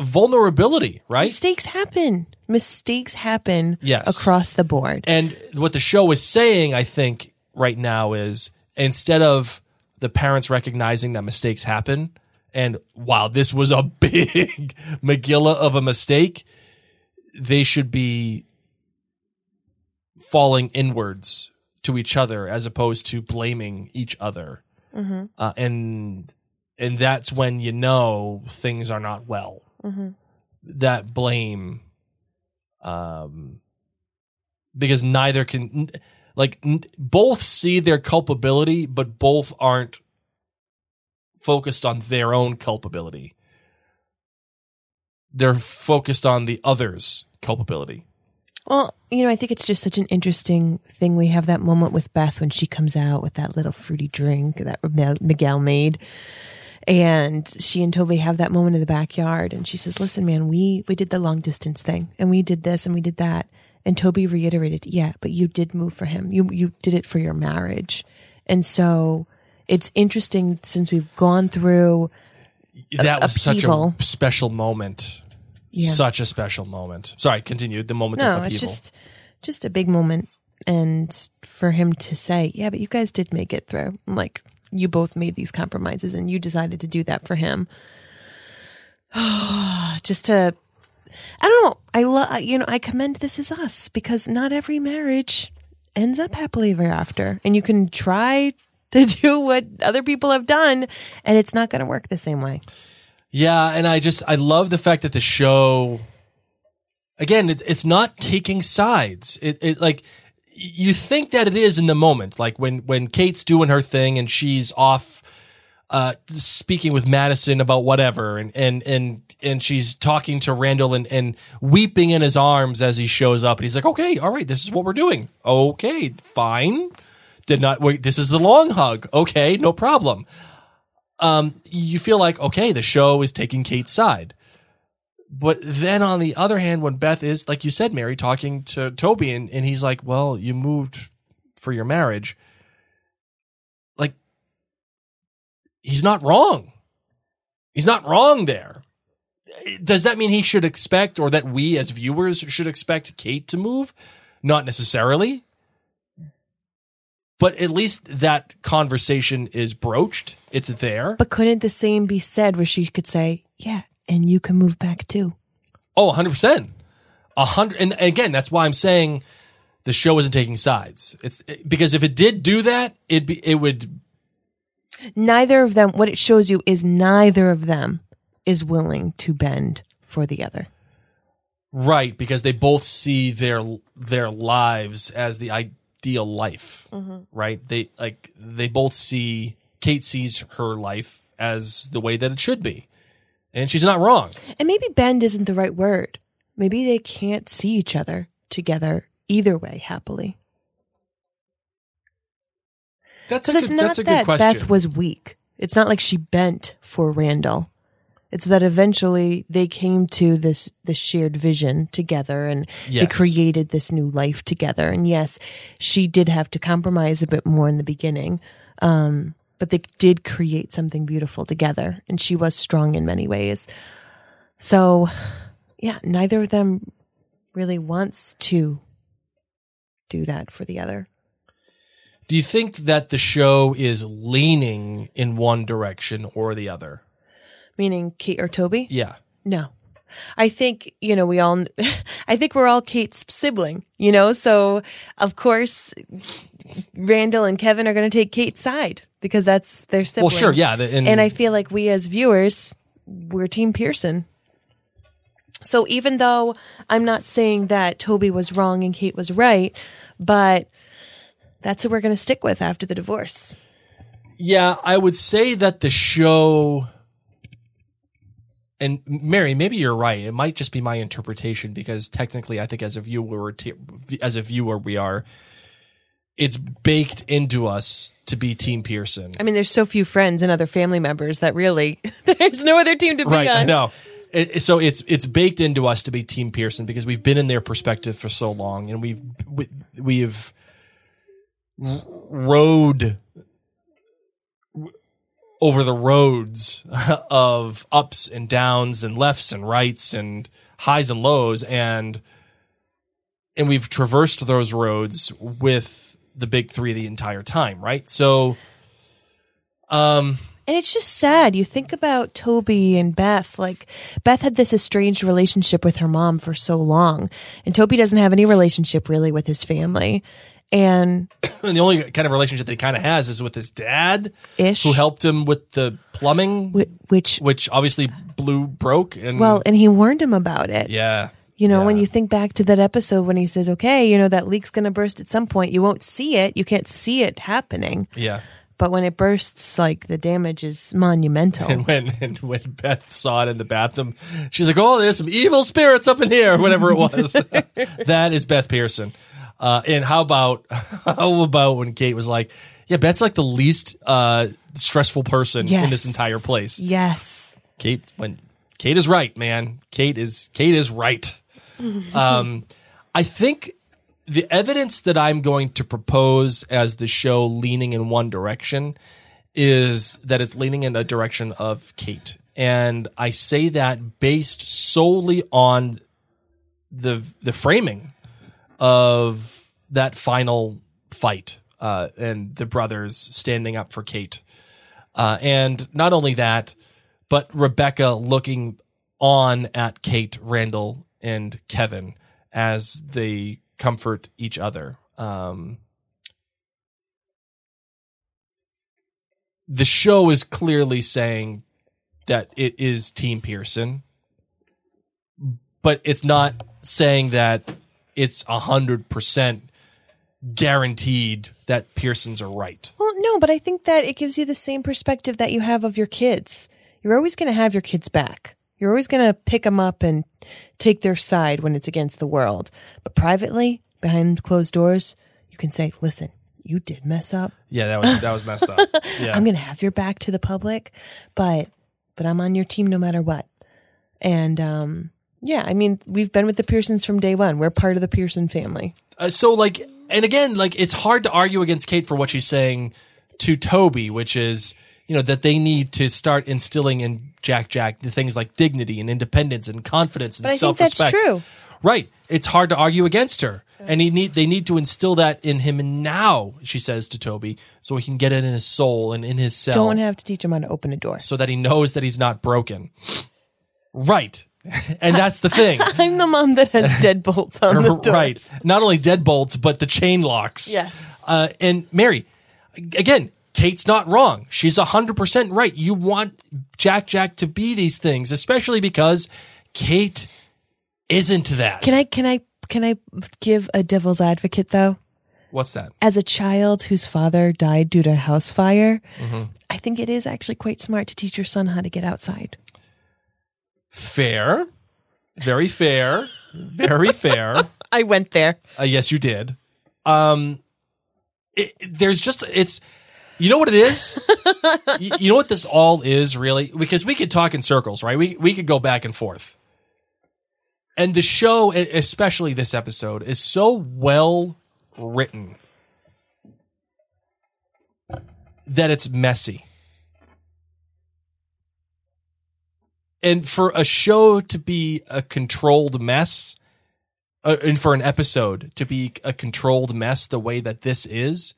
vulnerability, right? Mistakes happen. Mistakes happen Yes. across the board. And what the show is saying, I think, right now is instead of the parents recognizing that mistakes happen, and wow, this was a big Megillah of a mistake, they should be falling inwards to each other as opposed to blaming each other. Mhm. Uh, and and that's when you know things are not well. Mhm. That blame um because neither can like n- both see their culpability but both aren't focused on their own culpability they're focused on the other's culpability Well, you know, I think it's just such an interesting thing. We have that moment with Beth when she comes out with that little fruity drink that Miguel made. And she and Toby have that moment in the backyard and she says, Listen, man, we we did the long distance thing and we did this and we did that. And Toby reiterated, Yeah, but you did move for him. You you did it for your marriage. And so it's interesting since we've gone through that was upheaval. such a special moment Yeah. such a special moment sorry continue the moment no, it's just just a big moment, and for him to say, "Yeah, but you guys did make it through." Like you both made these compromises, and you decided to do that for him. just to, I don't know. I love you know I commend This Is Us because not every marriage ends up happily ever after, and you can try to do what other people have done, and it's not going to work the same way. Yeah, and I just I love the fact that the show again it, it's not taking sides. It, it like you think that it is in the moment, like when when Kate's doing her thing and she's off uh, speaking with Madison about whatever, and and and and she's talking to Randall and and weeping in his arms as he shows up, and he's like, "Okay, all right, this is what we're doing. Okay, fine. Did not wait. This is the long hug. Okay, no problem." Um, you feel like okay, the show is taking Kate's side. But then on the other hand, when Beth is, like you said, Mary, talking to Toby and, and he's like, Well, you moved for your marriage. Like, he's not wrong. He's not wrong there. Does that mean he should expect, or that we as viewers should expect Kate to move? Not necessarily. But at least that conversation is broached. It's there. But couldn't the same be said where she could say, "Yeah, and you can move back too." Oh, 100%. A hundred. And again, that's why I'm saying the show isn't taking sides. It's because if it did do that, it'd be, it would, neither of them what it shows you is neither of them is willing to bend for the other right, because they both see their, their lives as the ideal life, Mhm. right? They like, they both see, Kate sees her life as the way that it should be. And she's not wrong. and maybe bend isn't the right word. Maybe they can't see each other together either way happily. That's a it's good, not that's a good that question. beth was weak. It's not like she bent for randall. It's that eventually they came to this this shared vision together and they created this new life together. And yes she did have to compromise a bit more in the beginning. Um, but they did create something beautiful together and she was strong in many ways so yeah neither of them really wants to do that for the other Do you think that the show is leaning in one direction or the other? meaning kate or toby Yeah. no I think, you know, we all, I think we're all Kate's sibling, you know? So, of course, Randall and Kevin are going to take Kate's side because that's their sibling. Well, sure, yeah, the- and- and I feel like we as viewers, we're Team Pearson. So even though I'm not saying that Toby was wrong and Kate was right, but that's who we're going to stick with after the divorce. Yeah, I would say that the show and Mary, maybe you're right. It might just be my interpretation because technically, I think as a viewer, as a viewer, we are. It's baked into us to be Team Pearson. I mean, there's so few friends and other family members that really there's no other team to be right on. i know It- so it's it's baked into us to be team pearson because we've been in their perspective for so long and we've we, we've rode over the roads of ups and downs and lefts and rights and highs and lows and and we've traversed those roads with the big 3 the entire time right so um And it's just sad. You think about Toby and Beth. Like, Beth had this estranged relationship with her mom for so long, and Toby doesn't have any relationship really with his family. And And the only kind of relationship that he kind of has is with his dad, Ish. who helped him with the plumbing, which which obviously blew broke. And well, and he warned him about it. yeah, You know, when you think back to that episode when he says, okay, you know, that leak's going to burst at some point, you won't see it. You can't see it happening. yeah. But when it bursts, like the damage is monumental. And when and when Beth saw it in the bathroom, she's like, "Oh, there's some evil spirits up in here." Whatever it was, that is Beth Pearson. Uh, and how about how about when Kate was like, "Yeah, Beth's like the least uh, stressful person in this entire place." yes. Kate when Kate is right, man. Kate is Kate is right. Um, I think the evidence that I'm going to propose as the show leaning in one direction is that it's leaning in the direction of Kate. And I say that based solely on the the framing of that final fight uh, and the brothers standing up for Kate. Uh, and not only that, but Rebecca looking on at Kate, Randall, and Kevin as they comfort each other. Um, the show is clearly saying that it is Team Pearson, but it's not saying that it's a hundred percent guaranteed that Pearsons are right. Well, no, but I think that it gives you the same perspective that you have of your kids. You're always going to have your kids back. You're always going to pick them up and take their side when it's against the world. But privately, behind closed doors, you can say, listen, you did mess up. Yeah, that was that was messed up. Yeah. I'm going to have your back to the public, but but I'm on your team no matter what. And um yeah, I mean, we've been with the Pearsons from day one. We're part of the Pearson family. Uh, so like and again like it's hard to argue against kate for what she's saying to toby which is you know that they need to start instilling in jack jack the things like dignity and independence and confidence and But I think that's self-respect true. right it's hard to argue against her and he need they need to instill that in him now she says to toby so he can get it in his soul and in his cell Don't have to teach him how to open a door. so that he knows that he's not broken right and that's the thing I'm the mom that has deadbolts on the door. right. Not only deadbolts, but the chain locks. Yes. Uh, and Mary, again, Kate's not wrong. She's 100% right. You want Jack Jack to be these things, especially because Kate isn't that. Can I can I can I give a devil's advocate though? What's that? As a child whose father died due to a house fire, Mhm. I think it is actually quite smart to teach your son how to get outside. Fair. Very fair. Very fair. I went there. Uh, yes, you did. Um, it, there's just it's. You know what it is? you, you know what this all is really? Because we could talk in circles, right? We we could go back and forth. And the show, especially this episode, is so well written that it's messy. And for a show to be a controlled mess, uh, and for an episode to be a controlled mess the way that this is,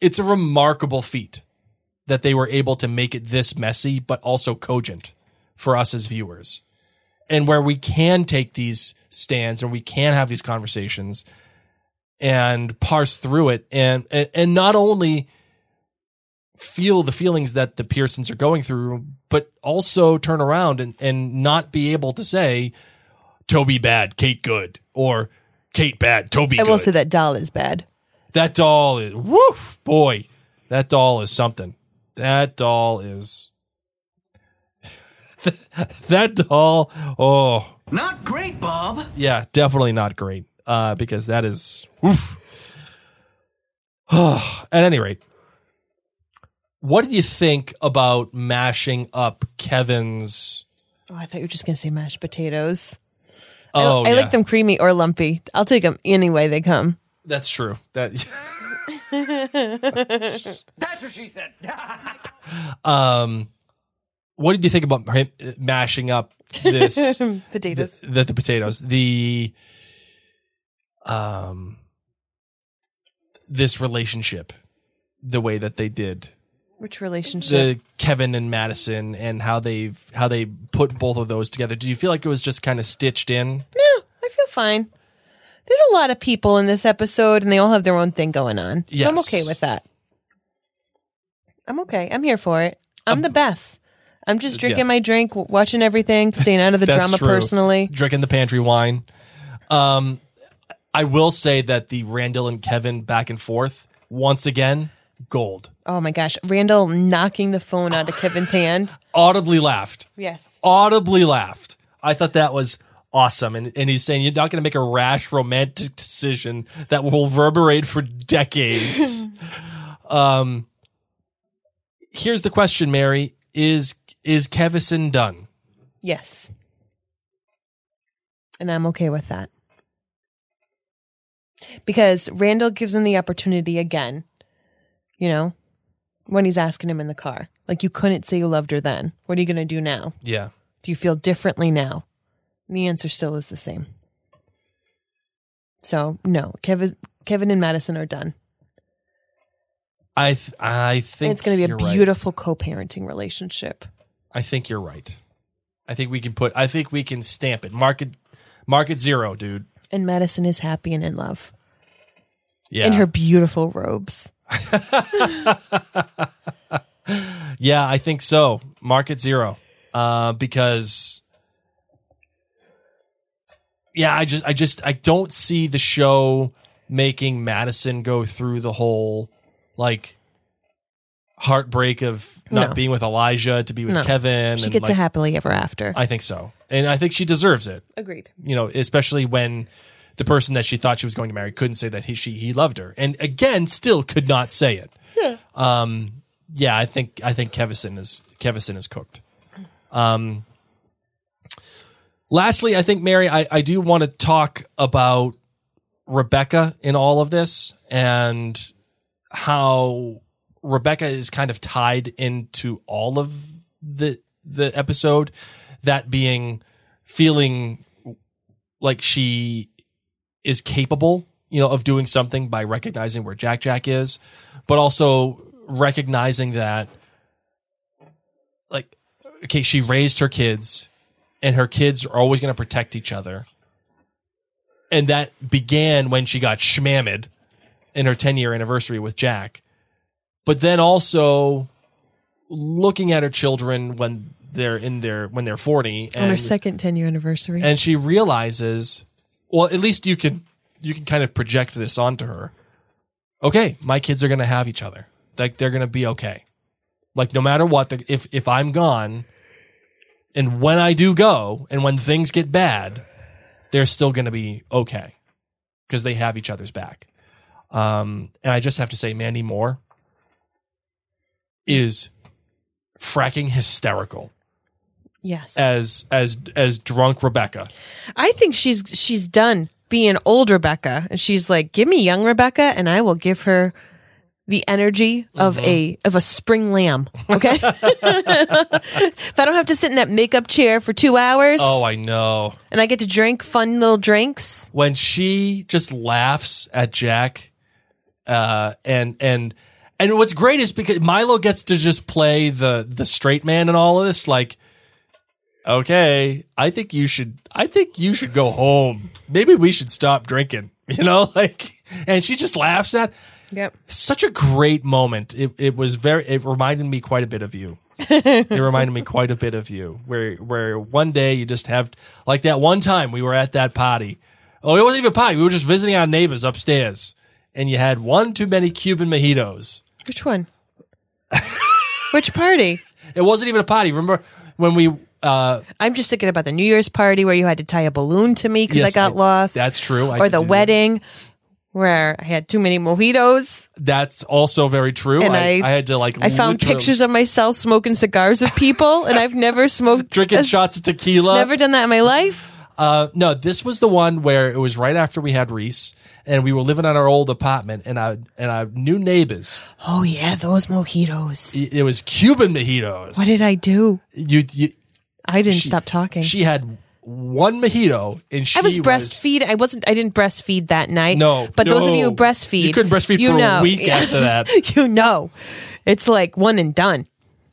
it's a remarkable feat that they were able to make it this messy, but also cogent for us as viewers. and where we can take these stands and we can have these conversations and parse through it and and, and not only feel the feelings that the Pearsons are going through, but also turn around and, and not be able to say, Toby bad, Kate good, or Kate bad, Toby I good. will say that doll is bad. That doll is woof, boy. That doll is something. That doll is that doll. Oh, Not great, Bob. yeah, definitely not great. Uh, because that is oof. At any rate, what do you think about mashing up Kevin's? Oh, I thought you were just gonna say mashed potatoes. Oh, I, I yeah. like them creamy or lumpy. I'll take them any way they come. That's true. That That's what she said. um, what did you think about him mashing up this Potatoes. The, the, potatoes. The um this relationship, the way that they did Which relationship? the Kevin and Madison and how they've how they put both of those together. Do you feel like it was just kind of stitched in? No, I feel fine. There's a lot of people in this episode, and they all have their own thing going on. So I'm okay with that. I'm okay. I'm here for it. I'm the Beth. I'm just drinking yeah. my drink, watching everything, staying out of the drama true. personally. Drinking the pantry wine. Um, I will say that the Randall and Kevin back and forth once again gold. Oh my gosh, Randall knocking the phone out of Kevin's hand. Audibly laughed. Yes. Audibly laughed. I thought that was awesome. And and he's saying you're not going to make a rash romantic decision that will reverberate for decades. um, here's the question, Mary: Is is Kevison done? Yes. And I'm okay with that. Because Randall gives him the opportunity again, you know, when he's asking him in the car. Like, you couldn't say you loved her then. What are you going to do now? Yeah. Do you feel differently now? And the answer still is the same. So, no, Kevin, Kevin and Madison are done. I th- I And think it's going to be a right. beautiful co parenting relationship. I think you're right. I think we can put. I think we can stamp it. Market market zero, dude. And Madison is happy and in love Yeah. in her beautiful robes. Yeah, I think so. Market zero. Uh, because yeah, I just I just I don't see the show making Madison go through the whole like heartbreak of not No. being with Elijah to be with No. Kevin. She and, gets a happily ever after. I think so. And I think she deserves it. Agreed. You know, especially when the person that she thought she was going to marry couldn't say that he she he loved her. And again, still could not say it. Yeah. Um yeah, I think I think Kevison is Kevison is cooked. Um lastly, I think Mary, I, I do want to talk about Rebecca in all of this and how Rebecca is kind of tied into all of the the episode, that being feeling like she is capable, you know, of doing something by recognizing where Jack Jack is, but also recognizing that like okay, she raised her kids and her kids are always going to protect each other. And that began when she got schmammed in her 10 year anniversary with Jack. But then also looking at her children when they're in their when they're 40 On her and second 10 year anniversary. and she realizes well at least you can you can kind of project this onto her okay my kids are going to have each other like they're going to be okay like no matter what if if i'm gone and when i do go and when things get bad they're still going to be okay because they have each other's back um and i just have to say mandy moore is fracking hysterical yes. as as as drunk rebecca I think she's she's done being old Rebecca. And she's like, give me young Rebecca and I will give her the energy of Mm-hmm. a of a spring lamb. Okay. if I don't have to sit in that makeup chair for two hours oh i know and I get to drink fun little drinks. when she just laughs at Jack, uh, and and and what's great is because Milo gets to just play the the straight man and all of this. Like, okay, I think you should. I think you should go home. Maybe we should stop drinking. You know, like, and she just laughs at. Yep. Such a great moment. It it was very. It reminded me quite a bit of you. it reminded me quite a bit of you. Where where one day you just have like that one time we were at that party. Oh, it wasn't even a party. We were just visiting our neighbors upstairs, and you had one too many Cuban mojitos. Which one? Which party? It wasn't even a party. Remember when we? Uh, I'm just thinking about the New Year's party where you had to tie a balloon to me because I got I- lost. that's true. I or the wedding. that. Where I had too many mojitos. that's also very true. And I, I- I had to like. I found literally- pictures of myself smoking cigars with people, and I've never smoked. drinking a- shots of tequila. Never done that in my life. Uh, no, this was the one where it was right after we had Reese, and we were living in our old apartment, and I and our new neighbors. Oh yeah, those mojitos. It was Cuban mojitos. What did I do? you? you I didn't She- stop talking. she had one mojito, and she I was breastfeed. I wasn't. I didn't breastfeed that night. No, but those of you who breastfeed, You couldn't breastfeed you for a know. week after that. you know, it's like one and done.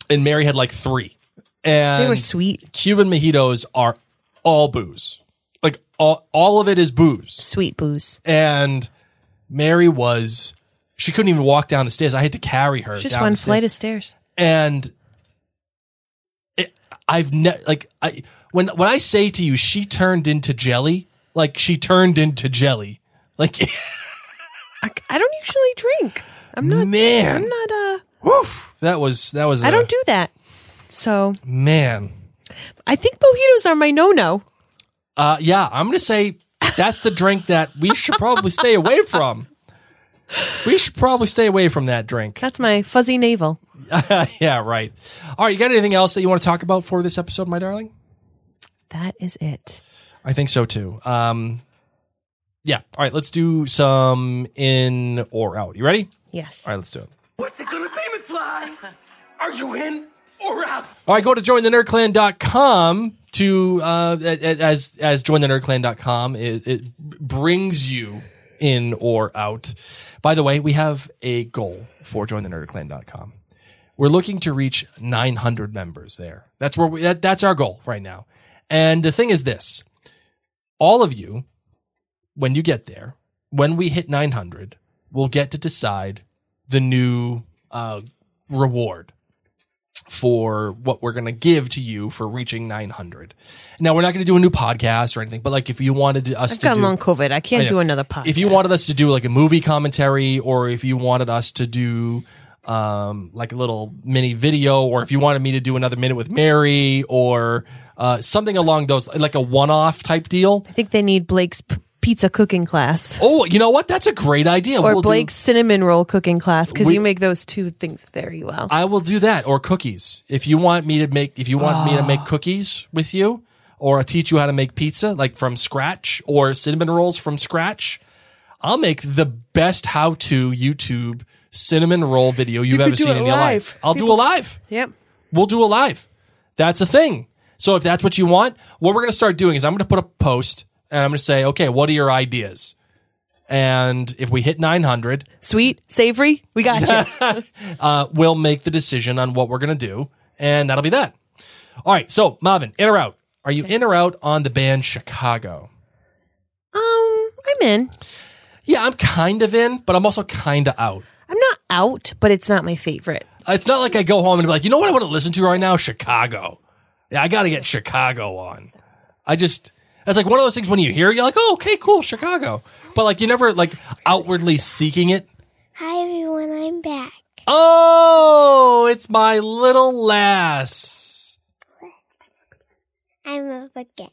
and Mary had like three. And They were sweet, Cuban mojitos are all booze. Like all, all of it is booze. sweet booze. And Mary was she couldn't even walk down the stairs. I had to carry her. Just down one flight of stairs. and it, I've never like I when when I say to you she turned into jelly, like she turned into jelly. Like I, I don't usually drink. I'm not. man, I'm not. Uh, woof, that was that was I a- don't do that. So man. I think mojitos are my no-no. Uh yeah, I'm to say that's the drink that we should probably stay away from. We should probably stay away from that drink. That's my fuzzy navel. yeah, right. All right, you got anything else that you want to talk about for this episode, my darling? That is it. I think so too. Um, yeah. All right, let's do some in or out. You ready? Yes. All right, let's do it. What's it gonna be, McFly? Are you in or out? All right, go to jointhenerdclan.com to uh, as as jointhenerdclan.com it, it brings you in or out. By the way, we have a goal for jointhenerdclan.com. We're looking to reach 900 members there. That's where we that, that's our goal right now. And the thing is this. All of you when you get there, when we hit 900, we'll get to decide the new uh, reward for what we're going to give to you for reaching 900. Now, we're not going to do a new podcast or anything, but like if you wanted us I've to got do, long COVID. I can't I do another podcast. If you wanted us to do like a movie commentary or if you wanted us to do um, like a little mini video or if you wanted me to do another minute with Mary or uh, something along those, like a one-off type deal. I think they need Blake's p- pizza cooking class Oh, you know what? That's a great idea. or We'll do- Blake's cinnamon roll cooking class because you make those two things very well. I will do that or cookies. If you want me to make, if you want me to make cookies with you or teach you how to make pizza like from scratch or cinnamon rolls from scratch, I'll make the best how to YouTube cinnamon roll video you've could ever seen in your life. I'll do People- a live. yep. We'll do a live. That's a thing. So if that's what you want, what we're going to start doing is I'm going to put a post and I'm going to say, okay, what are your ideas? And if we hit 900, Sweet, savory, we got you. uh, we'll make the decision on what we're going to do. And that'll be that. All right. So, Marvin, in or out? Are you in or out on the band Chicago? um, I'm in. Yeah, I'm kind of in, but I'm also kind of out. I'm not out, but it's not my favorite. It's not like I go home and be like, you know what I want to listen to right now? Chicago. Yeah, I got to get Chicago on. I just, it's like one of those things when you hear it, you're like, oh, okay, cool, Chicago. But like, you never like outwardly seeking it. Hi everyone, I'm back. Oh, it's my little lass. I'm a bucket.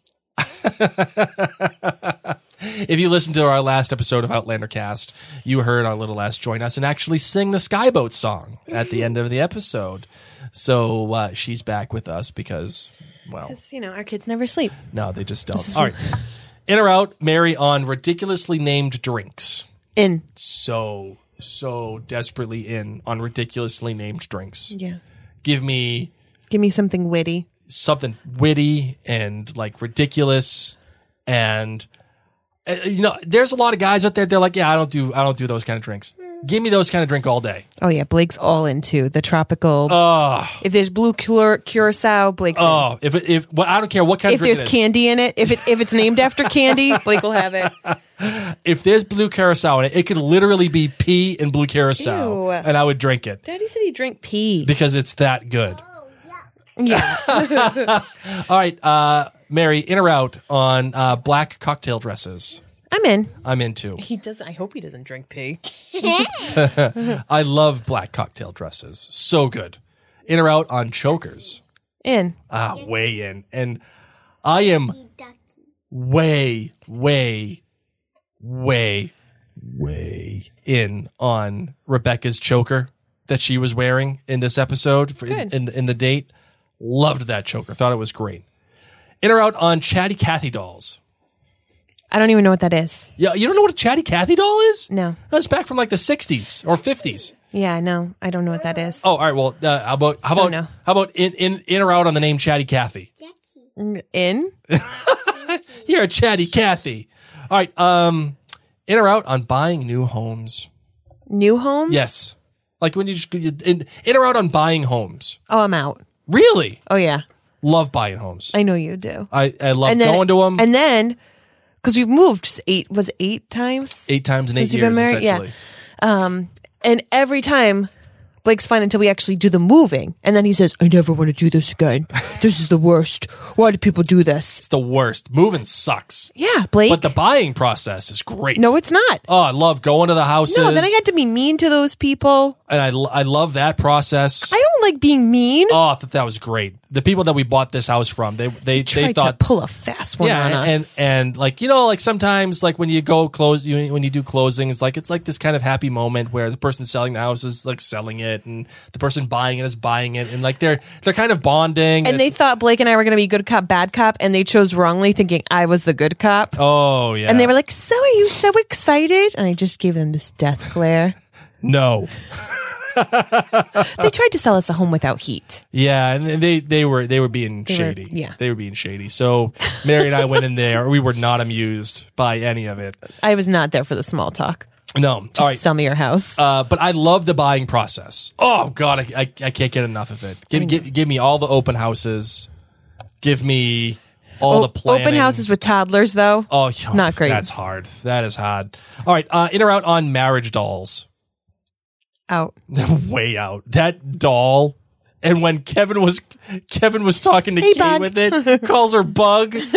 If you listened to our last episode of Outlander Cast, you heard our little lass join us and actually sing the Skye Boat song at the end of the episode. So uh, she's back with us because, well, Because, you know, our kids never sleep. no, they just don't. All right. In or out, Mary on ridiculously named drinks. In. So, so desperately in on ridiculously named drinks. Yeah. Give me Give me something witty. something witty and like ridiculous and uh, you know there's a lot of guys out there they're like yeah i don't do i don't do those kind of drinks Give me those kind of drink all day. Oh yeah, Blake's all into the tropical. Oh, if there's blue cura- curacao, Blake's. in. oh, if it- if well, I don't care what kind if of drink If there's it is. candy in it, if it if it's named after candy, Blake will have it. if there's blue curacao in it, it could literally be pea and blue curacao, Ew. and I would drink it Daddy said he drank pee. because it's that good. Yeah. All right, uh, Mary, in or out on uh, black cocktail dresses? I'm in. I'm into. He does. I hope he doesn't drink pee. I love black cocktail dresses. So good. In or out on chokers? In. Ah, way in. And I am way, way, way, way in on Rebecca's choker that she was wearing in this episode for, in, in, in the date. Loved that choker. Thought it was great. In or out on Chatty Cathy dolls? I don't even know what that is. Yeah, you don't know what a Chatty Cathy doll is? No. That's back from like the 60s or 50s. Yeah, no, I don't know what that is. Oh, all right. Well, uh, how about how So about no. how about in, in in or out on the name Chatty Cathy? In. You're a Chatty Cathy. All right. Um, in or out on buying new homes? New homes. Yes. Like when you just in, in or out on buying homes? Oh, I'm out. Really? Oh yeah, Love buying homes. I know you do. I I love going to them And then, because we've moved eight was it eight times. eight times in eight you've years been married? Yeah. Um, and every time Blake's fine until we actually do the moving, and then he says, "I never want to do this again. This is the worst. Why do people do this?" It's the worst. Moving sucks. Yeah, Blake. But the buying process is great. no, it's not. Oh, I love going to the houses. No, then I get to be mean to those people. And I, I love that process. I don't like being mean. oh, I thought that was great. The people that we bought this house from, they they they thought pull a fast one yeah, on and, us. and and like you know, like sometimes like when you go close, you, when you do closings, like it's like this kind of happy moment where the person selling the house is like selling it, and the person buying it is buying it, and like they're they're kind of bonding. and they thought Blake and I were going to be good cop, bad cop, and they chose wrongly, thinking I was the good cop. oh yeah, And they were like, "So are you so excited?" And I just gave them this death glare. No, they tried to sell us a home without heat. yeah, and they they were they were being They were- shady. yeah. they were being shady. So Mary and I went in there. We were not amused by any of it. I was not there for the small talk. No, Just all right. sell me your house. Uh, but I love the buying process. Oh God, I, I, I can't get enough of it. Give, give, give me all the open houses. Give me all O- the planning. open houses with toddlers, though. Oh, Not great. That's hard. That is hard. All right, uh, in or out on marriage dolls. Out. Way out. That doll. And when Kevin was Kevin was talking to Hey, Kate Bug. with it, calls her bug.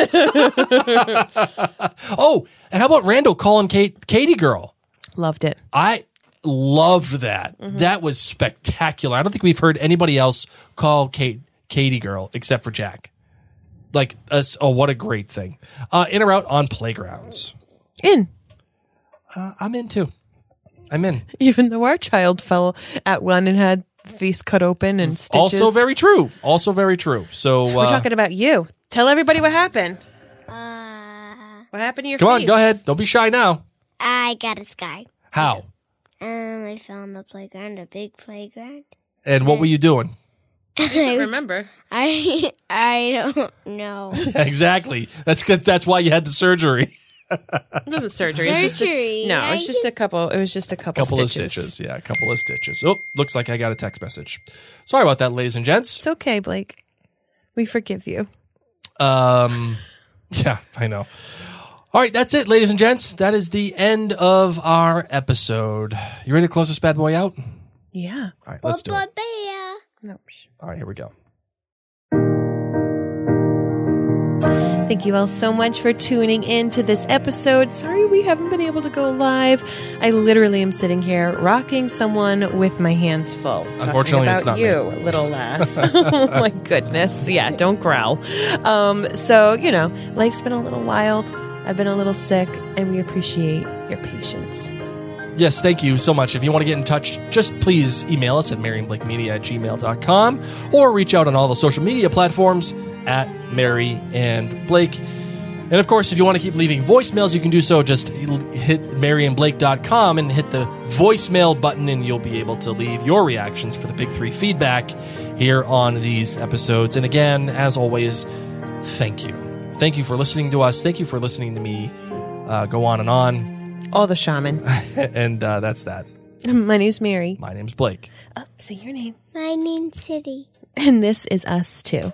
oh, and how about Randall calling Kate Katie girl? Loved it. I loved that. Mm-hmm. That was spectacular. I don't think we've heard anybody else call Kate Katie girl except for Jack. Like us. Oh, what a great thing. Uh, in or out on playgrounds. In. Uh, I'm in too. I'm in. Even though our child fell at one and had the face cut open and stitches. Also very true. Also very true. So uh, We're talking about you. Tell everybody what happened. what happened to your come on, go ahead. Don't be shy now. I got a sky. How? Um, I fell on the playground, a big playground. And what were you doing? I don't remember. I I don't know. exactly. That's. That's why you had the surgery. It wasn't surgery. It was just Surgery. a, no, I it's just a couple. It was just a couple, couple of stitches. stitches. Yeah, a couple of stitches. Oh, looks like I got a text message. Sorry about that, ladies and gents. It's okay, Blake. We forgive you. Um, yeah, I know. All right, that's it, ladies and gents. That is the end of our episode. You ready to close this bad boy out? Yeah. All right, let's do it. No. All right, here we go. Thank you all so much for tuning in to this episode. Sorry we haven't been able to go live. I literally am sitting here rocking someone with my hands full. Unfortunately, it's not me. you, little lass. oh my goodness. Yeah, don't growl. Um, so, you know, life's been a little wild. I've been a little sick, and we appreciate your patience. Yes, thank you so much. If you want to get in touch, just please email us at maryandblakemedia at gmail.com or reach out on all the social media platforms at Mary and Blake. And of course, if you want to keep leaving voicemails, you can do so. Just hit maryandblake.com and hit the voicemail button, and you'll be able to leave your reactions for the Big Three feedback here on these episodes. And again, as always, thank you. Thank you for listening to us. Thank you for listening to me uh, go on and on. All the shaman. and uh, that's that. My name's Mary. My name's Blake. Oh, say your name. My name's City. And this is us too.